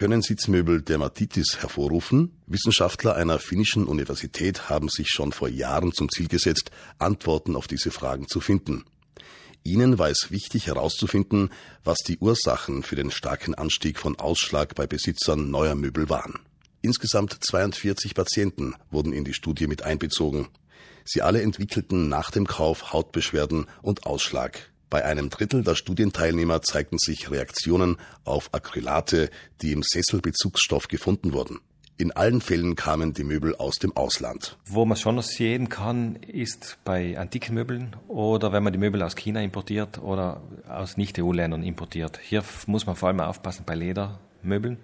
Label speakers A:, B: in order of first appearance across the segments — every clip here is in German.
A: Können Sitzmöbel Dermatitis hervorrufen? Wissenschaftler einer finnischen Universität haben sich schon vor Jahren zum Ziel gesetzt, Antworten auf diese Fragen zu finden. Ihnen war es wichtig herauszufinden, was die Ursachen für den starken Anstieg von Ausschlag bei Besitzern neuer Möbel waren. Insgesamt 42 Patienten wurden in die Studie mit einbezogen. Sie alle entwickelten nach dem Kauf Hautbeschwerden und Ausschlag. Bei einem Drittel der Studienteilnehmer zeigten sich Reaktionen auf Acrylate, die im Sesselbezugsstoff gefunden wurden. In allen Fällen kamen die Möbel aus dem Ausland.
B: Wo man schon noch sehen kann, ist bei antiken Möbeln oder wenn man die Möbel aus China importiert oder aus Nicht-EU-Ländern importiert. Hier muss man vor allem aufpassen bei Ledermöbeln.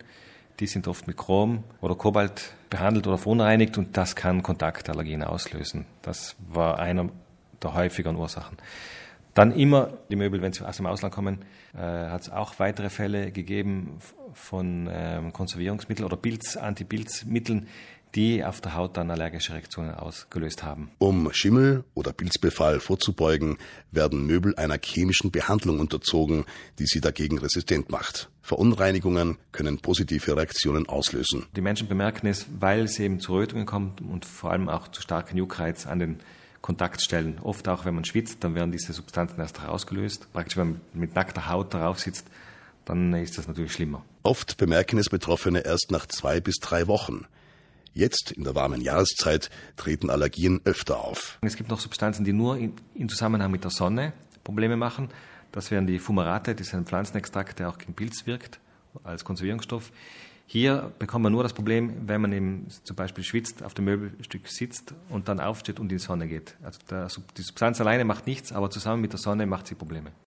B: Die sind oft mit Chrom oder Kobalt behandelt oder verunreinigt und das kann Kontaktallergien auslösen. Das war einer der häufigeren Ursachen. Dann immer die Möbel, wenn sie aus dem Ausland kommen, äh, hat es auch weitere Fälle gegeben von ähm, Konservierungsmitteln oder Pilz, Antipilzmitteln, die auf der Haut dann allergische Reaktionen ausgelöst haben.
A: Um Schimmel oder Pilzbefall vorzubeugen, werden Möbel einer chemischen Behandlung unterzogen, die sie dagegen resistent macht. Verunreinigungen können positive Reaktionen auslösen.
B: Die Menschen bemerken es, weil es eben zu Rötungen kommt und vor allem auch zu starken Juckreiz an den Kontaktstellen. Oft auch, wenn man schwitzt, dann werden diese Substanzen erst herausgelöst. Praktisch, wenn man mit nackter Haut darauf sitzt, dann ist das natürlich schlimmer.
A: Oft bemerken es Betroffene erst nach zwei bis drei Wochen. Jetzt, in der warmen Jahreszeit, treten Allergien öfter auf.
B: Es gibt noch Substanzen, die nur in, in Zusammenhang mit der Sonne Probleme machen. Das wären die Fumarate, das ist ein Pflanzenextrakt, der auch gegen Pilz wirkt, als Konservierungsstoff. Hier bekommt man nur das Problem, wenn man eben zum Beispiel schwitzt, auf dem Möbelstück sitzt und dann aufsteht und in die Sonne geht. Also die Substanz alleine macht nichts, aber zusammen mit der Sonne macht sie Probleme.